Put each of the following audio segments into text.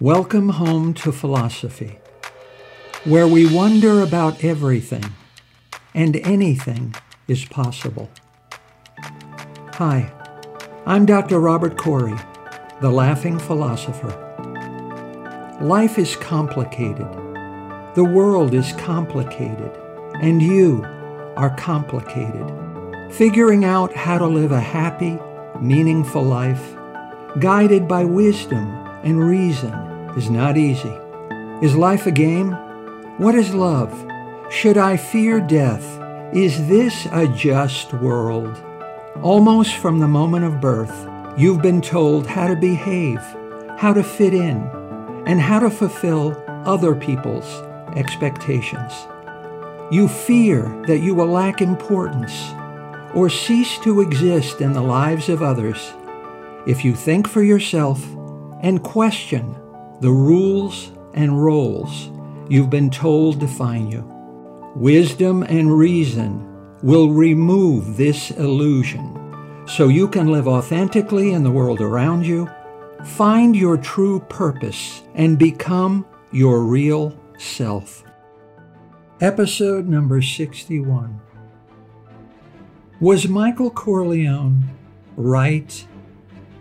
Welcome home to philosophy, where we wonder about everything and anything is possible. Hi, I'm Dr. Robert Corey, the laughing philosopher. Life is complicated. The world is complicated, and you are complicated. Figuring out how to live a happy, meaningful life, guided by wisdom and reason is not easy. Is life a game? What is love? Should I fear death? Is this a just world? Almost from the moment of birth, you've been told how to behave, how to fit in, and how to fulfill other people's expectations. You fear that you will lack importance or cease to exist in the lives of others if you think for yourself and question the rules and roles you've been told define you. Wisdom and reason will remove this illusion so you can live authentically in the world around you, find your true purpose, and become your real self. Episode number 61 Was Michael Corleone right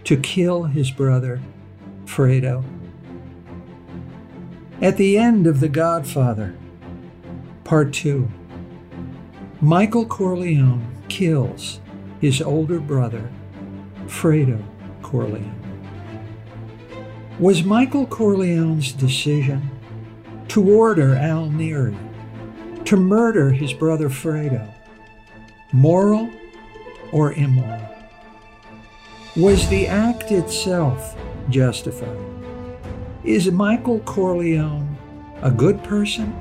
to kill his brother Fredo. At the end of The Godfather, Part 2, Michael Corleone kills his older brother, Fredo Corleone. Was Michael Corleone's decision to order Al Neri to murder his brother Fredo moral or immoral? Was the act itself justified? Is Michael Corleone a good person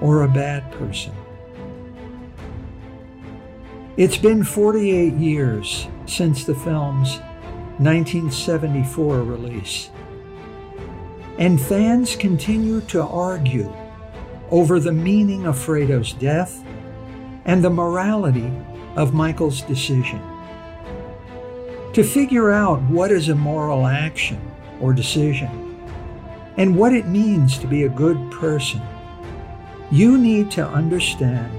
or a bad person? It's been 48 years since the film's 1974 release, and fans continue to argue over the meaning of Fredo's death and the morality of Michael's decision. To figure out what is a moral action or decision and what it means to be a good person, you need to understand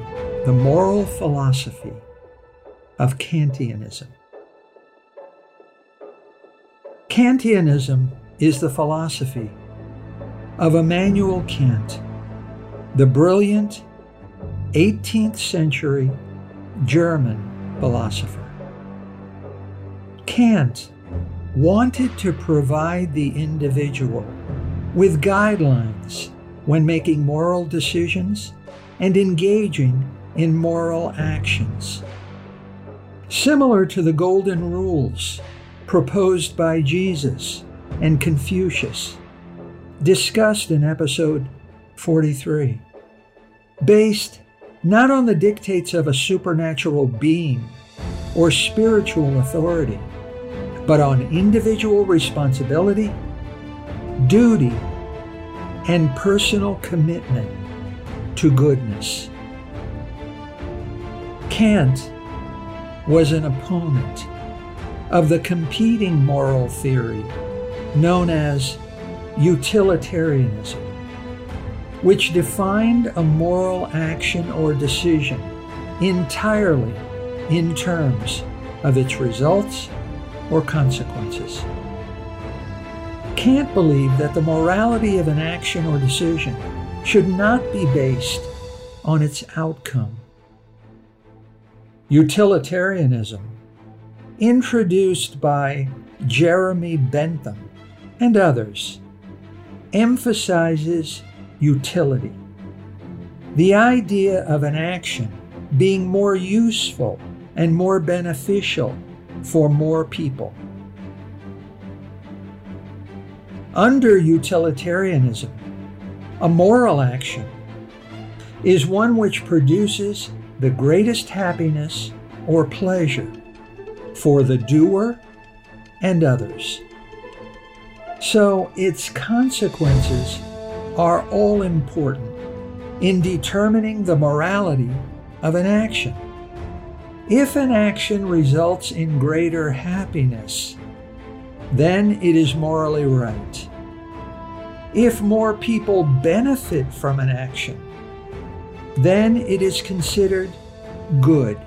the moral philosophy of Kantianism. Kantianism is the philosophy of Immanuel Kant, the brilliant 18th century German philosopher. Kant wanted to provide the individual with guidelines when making moral decisions and engaging in moral actions. Similar to the golden rules proposed by Jesus and Confucius, discussed in episode 43, based not on the dictates of a supernatural being or spiritual authority but on individual responsibility, duty, and personal commitment to goodness. Kant was an opponent of the competing moral theory known as utilitarianism, which defined a moral action or decision entirely in terms of its results or consequences. Kant believed that the morality of an action or decision should not be based on its outcome. Utilitarianism, introduced by Jeremy Bentham and others, emphasizes utility, the idea of an action being more useful and more beneficial for more people. Under utilitarianism, a moral action is one which produces the greatest happiness or pleasure for the doer and others. So its consequences are all important in determining the morality of an action. If an action results in greater happiness, then it is morally right. If more people benefit from an action, then it is considered good.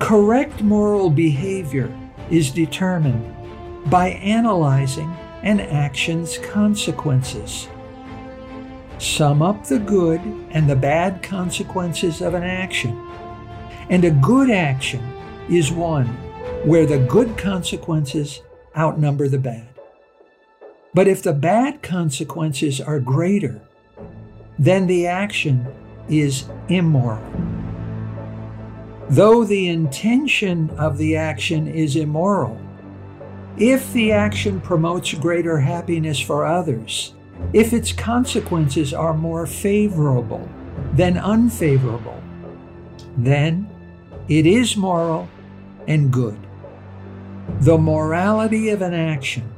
Correct moral behavior is determined by analyzing an action's consequences. Sum up the good and the bad consequences of an action. And a good action is one where the good consequences outnumber the bad. But if the bad consequences are greater, then the action is immoral. Though the intention of the action is immoral, if the action promotes greater happiness for others, if its consequences are more favorable than unfavorable, then it is moral and good. The morality of an action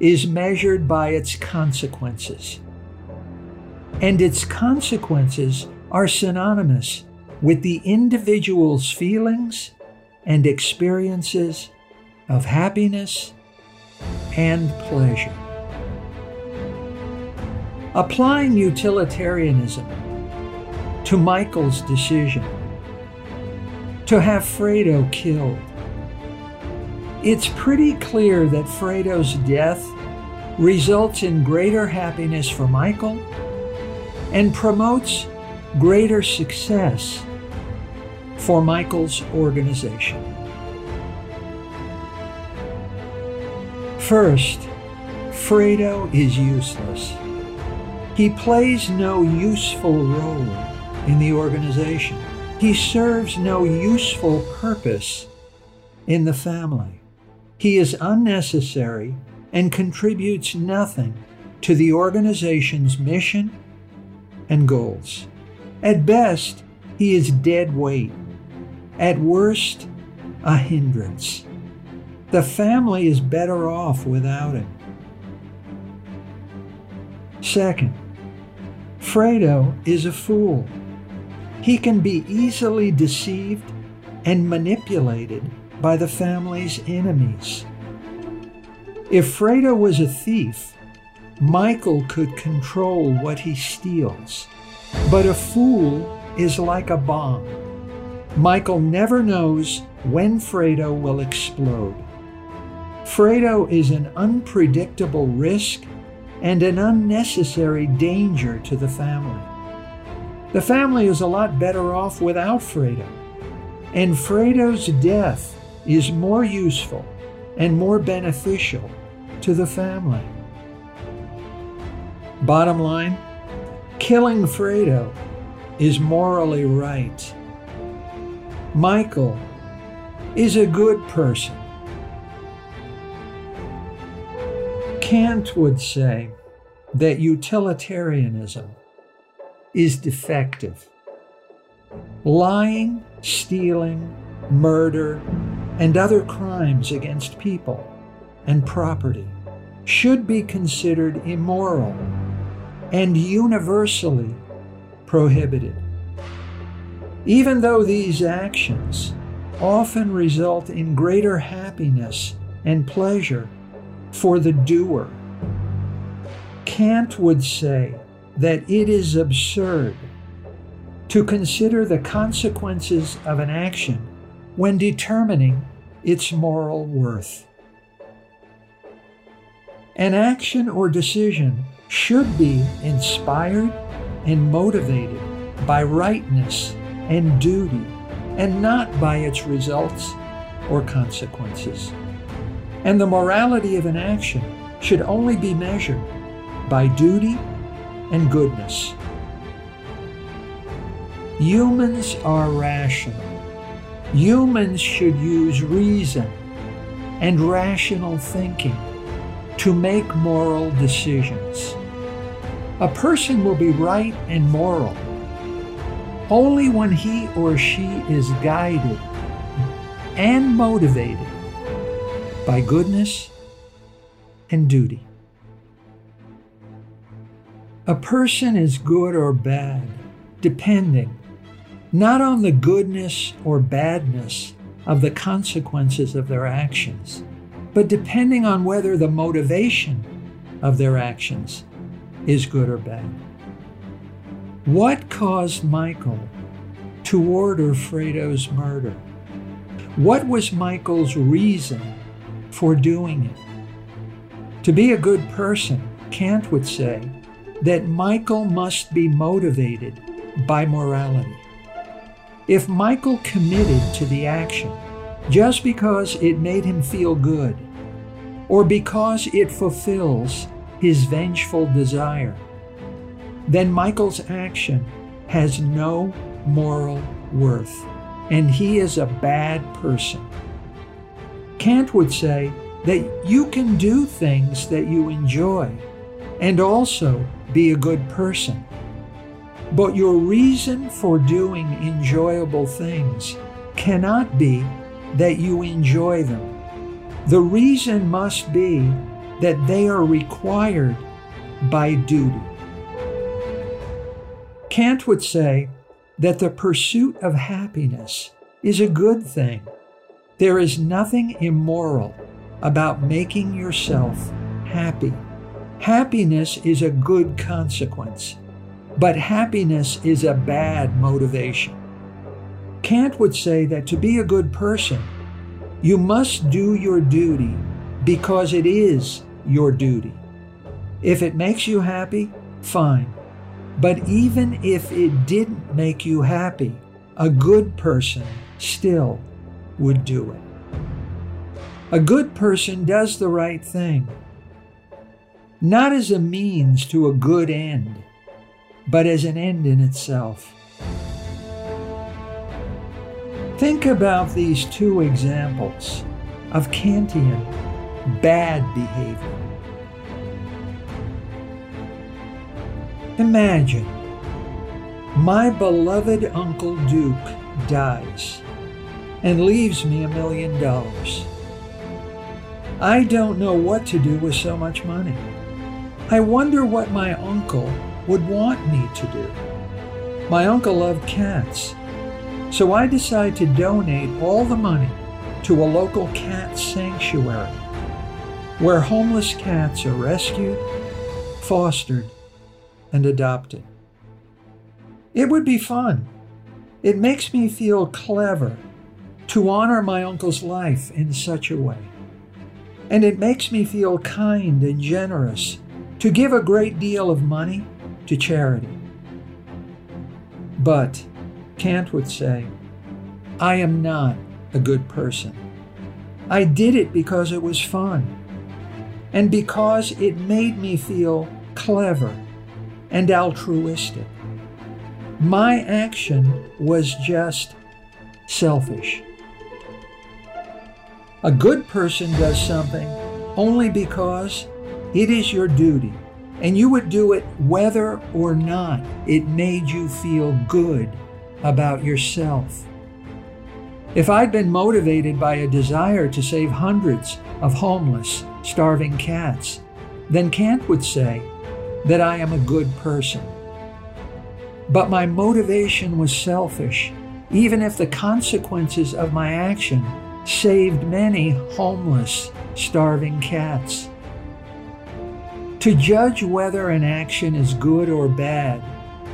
is measured by its consequences, and its consequences are synonymous with the individual's feelings and experiences of happiness and pleasure. Applying utilitarianism to Michael's decision to have Fredo killed, it's pretty clear that Fredo's death results in greater happiness for Michael and promotes greater success for Michael's organization. First, Fredo is useless. He plays no useful role in the organization. He serves no useful purpose in the family. He is unnecessary and contributes nothing to the organization's mission and goals. At best, he is dead weight. At worst, a hindrance. The family is better off without him. Second, Fredo is a fool. He can be easily deceived and manipulated by the family's enemies. If Fredo was a thief, Michael could control what he steals. But a fool is like a bomb. Michael never knows when Fredo will explode. Fredo is an unpredictable risk and an unnecessary danger to the family. The family is a lot better off without Fredo, and Fredo's death is more useful and more beneficial to the family. Bottom line killing Fredo is morally right. Michael is a good person. Kant would say that utilitarianism is defective. Lying, stealing, murder, and other crimes against people and property should be considered immoral and universally prohibited. Even though these actions often result in greater happiness and pleasure for the doer, Kant would say that it is absurd to consider the consequences of an action when determining its moral worth. An action or decision should be inspired and motivated by rightness and duty and not by its results or consequences. And the morality of an action should only be measured by duty and goodness. Humans are rational. Humans should use reason and rational thinking to make moral decisions. A person will be right and moral only when he or she is guided and motivated by goodness and duty. A person is good or bad depending not on the goodness or badness of the consequences of their actions but depending on whether the motivation of their actions is good or bad. What caused Michael to order Fredo's murder? What was Michael's reason for doing it? To be a good person, Kant would say that Michael must be motivated by morality. If Michael committed to the action just because it made him feel good, or because it fulfills his vengeful desire, then Michael's action has no moral worth and he is a bad person. Kant would say that you can do things that you enjoy and also be a good person. But your reason for doing enjoyable things cannot be that you enjoy them. The reason must be that they are required by duty. Kant would say that the pursuit of happiness is a good thing. There is nothing immoral about making yourself happy. Happiness is a good consequence, but happiness is a bad motivation. Kant would say that to be a good person, you must do your duty because it is your duty. If it makes you happy, fine. But even if it didn't make you happy, a good person still would do it. A good person does the right thing, not as a means to a good end, but as an end in itself. Think about these two examples of Kantian bad behavior. Imagine my beloved Uncle Duke dies and leaves me a million dollars. I don't know what to do with so much money. I wonder what my uncle would want me to do. My uncle loved cats, so I decide to donate all the money to a local cat sanctuary where homeless cats are rescued, fostered, and adopted. It would be fun. It makes me feel clever to honor my uncle's life in such a way. And it makes me feel kind and generous to give a great deal of money to charity. But, Kant would say, I am not a good person. I did it because it was fun and because it made me feel clever and altruistic. My action was just selfish. A good person does something only because it is your duty, and you would do it whether or not it made you feel good about yourself. If I'd been motivated by a desire to save hundreds of homeless, starving cats, then Kant would say, that I am a good person. But my motivation was selfish, even if the consequences of my action saved many homeless, starving cats. To judge whether an action is good or bad,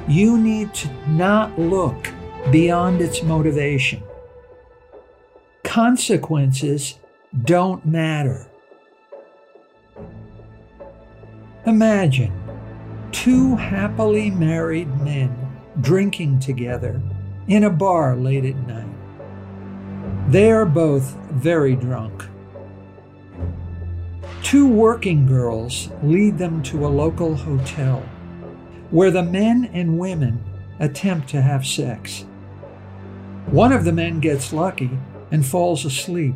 you need to not look beyond its motivation. Consequences don't matter. Imagine two happily married men drinking together in a bar late at night. They are both very drunk. Two working girls lead them to a local hotel where the men and women attempt to have sex. One of the men gets lucky and falls asleep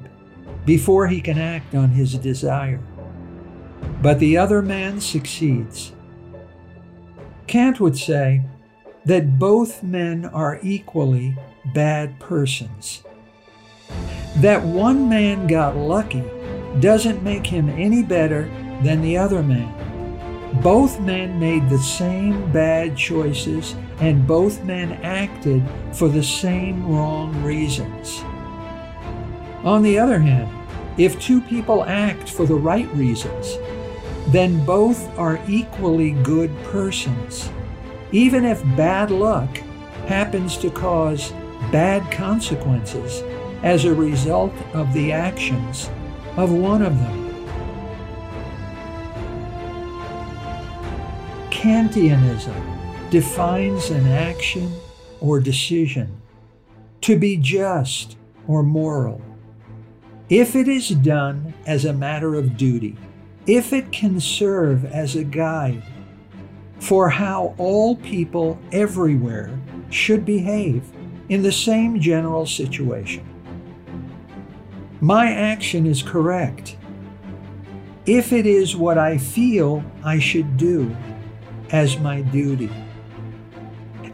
before he can act on his desire. But the other man succeeds. Kant would say that both men are equally bad persons. That one man got lucky doesn't make him any better than the other man. Both men made the same bad choices and both men acted for the same wrong reasons. On the other hand, if two people act for the right reasons, then both are equally good persons, even if bad luck happens to cause bad consequences as a result of the actions of one of them. Kantianism defines an action or decision to be just or moral if it is done as a matter of duty, if it can serve as a guide for how all people everywhere should behave in the same general situation. My action is correct if it is what I feel I should do as my duty.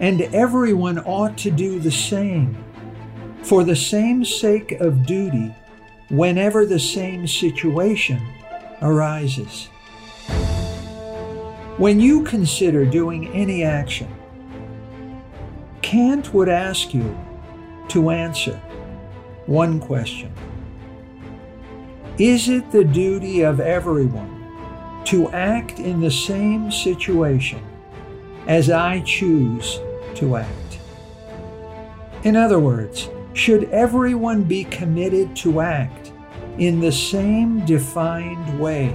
And everyone ought to do the same for the same sake of duty whenever the same situation arises. When you consider doing any action, Kant would ask you to answer one question Is it the duty of everyone to act in the same situation as I choose to act? In other words, should everyone be committed to act in the same defined way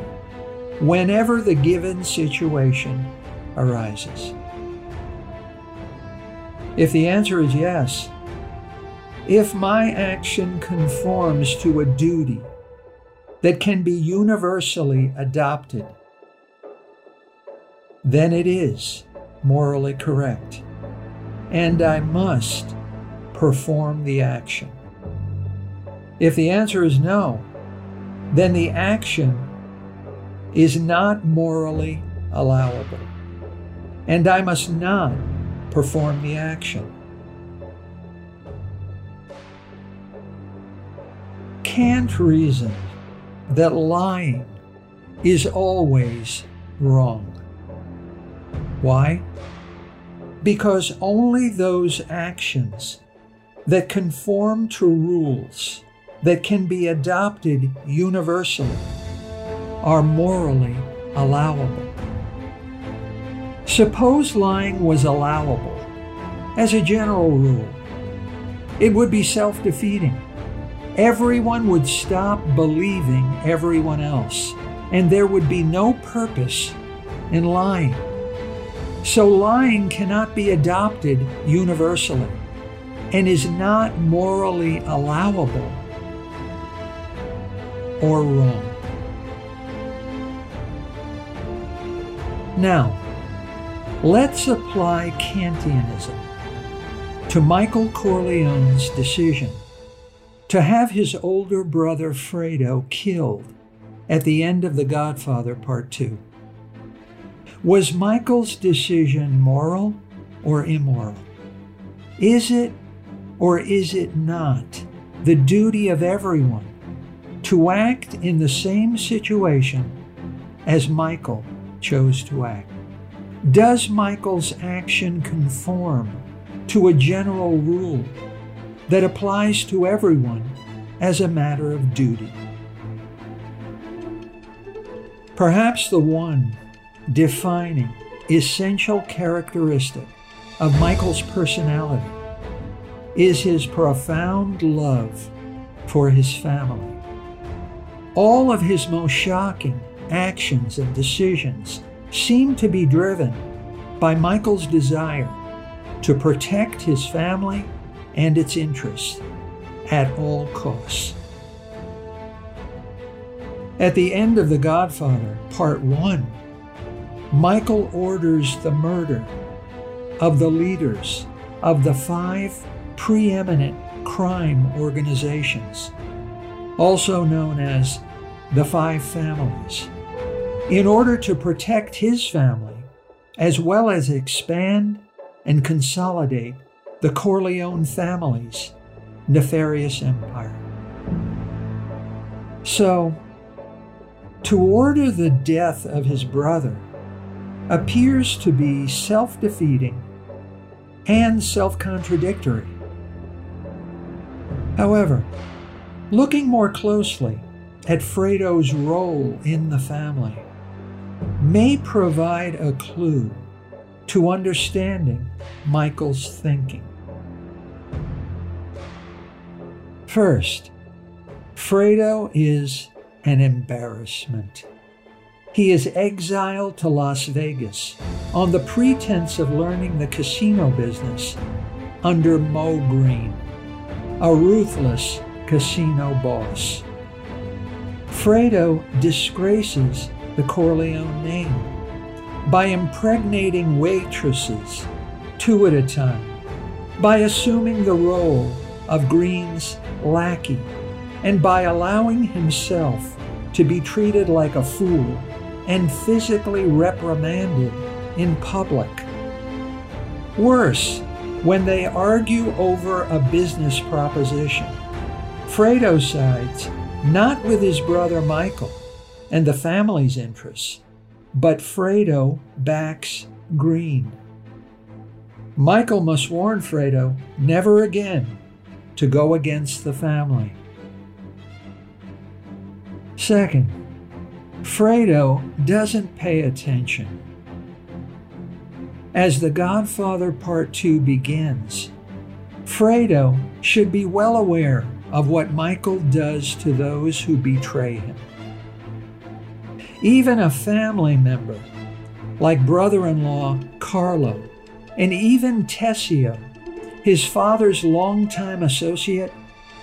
whenever the given situation arises? If the answer is yes, if my action conforms to a duty that can be universally adopted, then it is morally correct, and I must perform the action. If the answer is no, then the action is not morally allowable, and I must not perform the action. Kant reasoned that lying is always wrong. Why? Because only those actions that conform to rules that can be adopted universally are morally allowable. Suppose lying was allowable as a general rule. It would be self defeating. Everyone would stop believing everyone else, and there would be no purpose in lying. So, lying cannot be adopted universally and is not morally allowable or wrong. Now, let's apply Kantianism to Michael Corleone's decision to have his older brother Fredo killed at the end of The Godfather Part 2. Was Michael's decision moral or immoral? Is it or is it not the duty of everyone to act in the same situation as Michael chose to act? Does Michael's action conform to a general rule that applies to everyone as a matter of duty? Perhaps the one defining essential characteristic of Michael's personality is his profound love for his family. All of his most shocking actions and decisions seem to be driven by Michael's desire to protect his family and its interests at all costs. At the end of The Godfather, Part 1, Michael orders the murder of the leaders of the five preeminent crime organizations, also known as the Five Families, in order to protect his family as well as expand and consolidate the Corleone family's nefarious empire. So, to order the death of his brother appears to be self defeating and self contradictory. However, looking more closely at Fredo's role in the family, may provide a clue to understanding Michael's thinking. First, Fredo is an embarrassment. He is exiled to Las Vegas on the pretense of learning the casino business under Moe Greene, a ruthless casino boss. Fredo disgraces the Corleone name by impregnating waitresses two at a time, by assuming the role of Greene's lackey, and by allowing himself to be treated like a fool and physically reprimanded in public. Worse, when they argue over a business proposition, Fredo sides not with his brother Michael and the family's interests, but Fredo backs Greene. Michael must warn Fredo never again to go against the family. Second, Fredo doesn't pay attention. As The Godfather Part 2 begins, Fredo should be well aware of what Michael does to those who betray him. Even a family member, like brother in law Carlo, and even Tessio, his father's longtime associate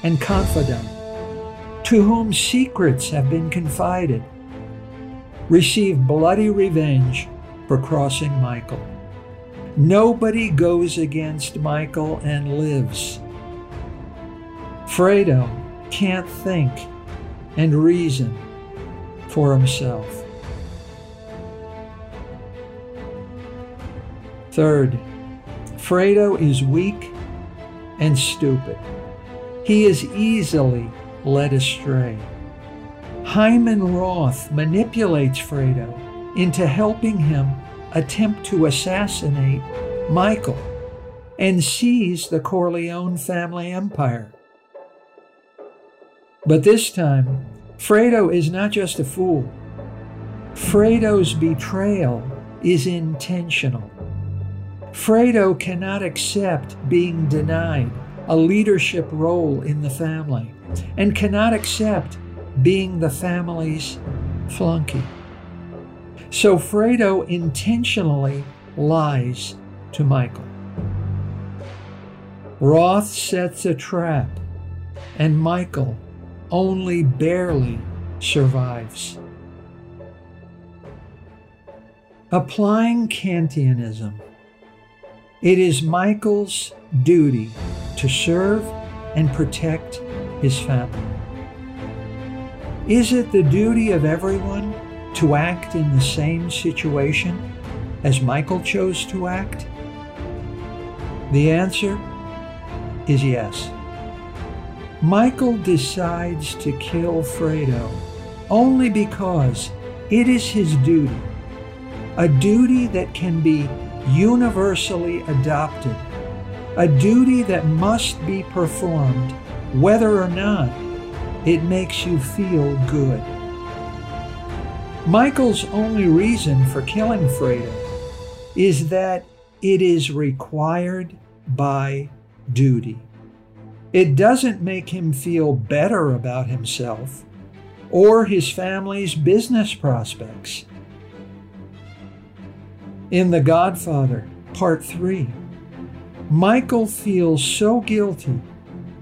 and confidant, to whom secrets have been confided, receive bloody revenge for crossing Michael. Nobody goes against Michael and lives. Fredo can't think and reason for himself. Third, Fredo is weak and stupid. He is easily led astray. Hyman Roth manipulates Fredo into helping him attempt to assassinate Michael and seize the Corleone family empire. But this time, Fredo is not just a fool. Fredo's betrayal is intentional. Fredo cannot accept being denied a leadership role in the family and cannot accept being the family's flunky. So Fredo intentionally lies to Michael. Roth sets a trap, and Michael only barely survives. Applying Kantianism, it is Michael's duty to serve and protect his family. Is it the duty of everyone to act in the same situation as Michael chose to act? The answer is yes. Michael decides to kill Fredo only because it is his duty, a duty that can be universally adopted, a duty that must be performed whether or not it makes you feel good. Michael's only reason for killing Fredo is that it is required by duty. It doesn't make him feel better about himself or his family's business prospects. In The Godfather, Part 3, Michael feels so guilty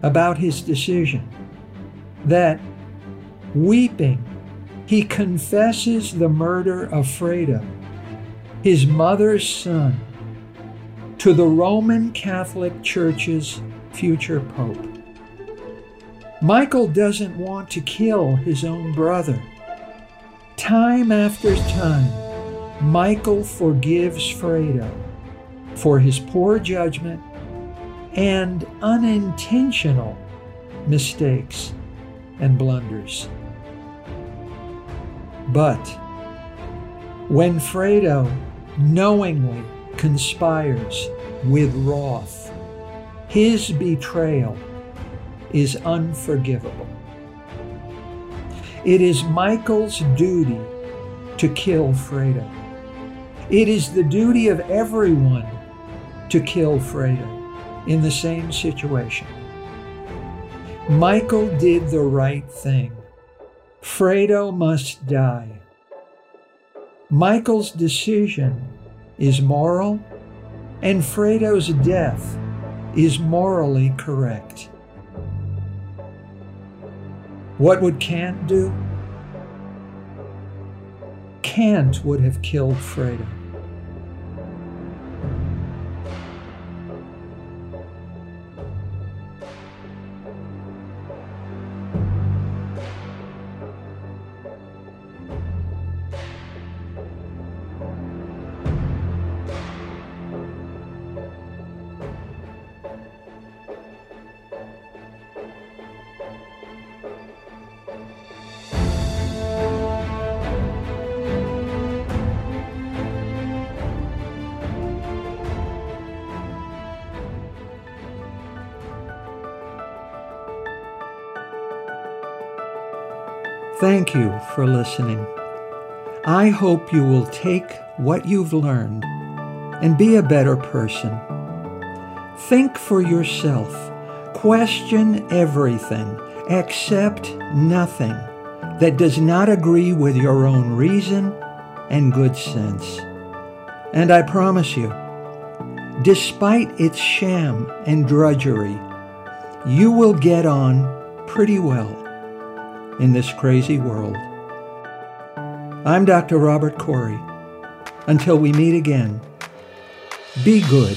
about his decision that, weeping, he confesses the murder of Fredo, his mother's son, to the Roman Catholic Church's future pope. Michael doesn't want to kill his own brother. Time after time, Michael forgives Fredo for his poor judgment and unintentional mistakes and blunders. But when Fredo knowingly conspires with Roth, his betrayal is unforgivable. It is Michael's duty to kill Fredo. It is the duty of everyone to kill Fredo in the same situation. Michael did the right thing. Fredo must die. Michael's decision is moral, and Fredo's death is morally correct. What would Kant do? Kant would have killed Fredo. Thank you for listening. I hope you will take what you've learned and be a better person. Think for yourself. Question everything. Accept nothing that does not agree with your own reason and good sense. And I promise you, despite its sham and drudgery, you will get on pretty well in this crazy world. I'm Dr. Robert Corey. Until we meet again, be good.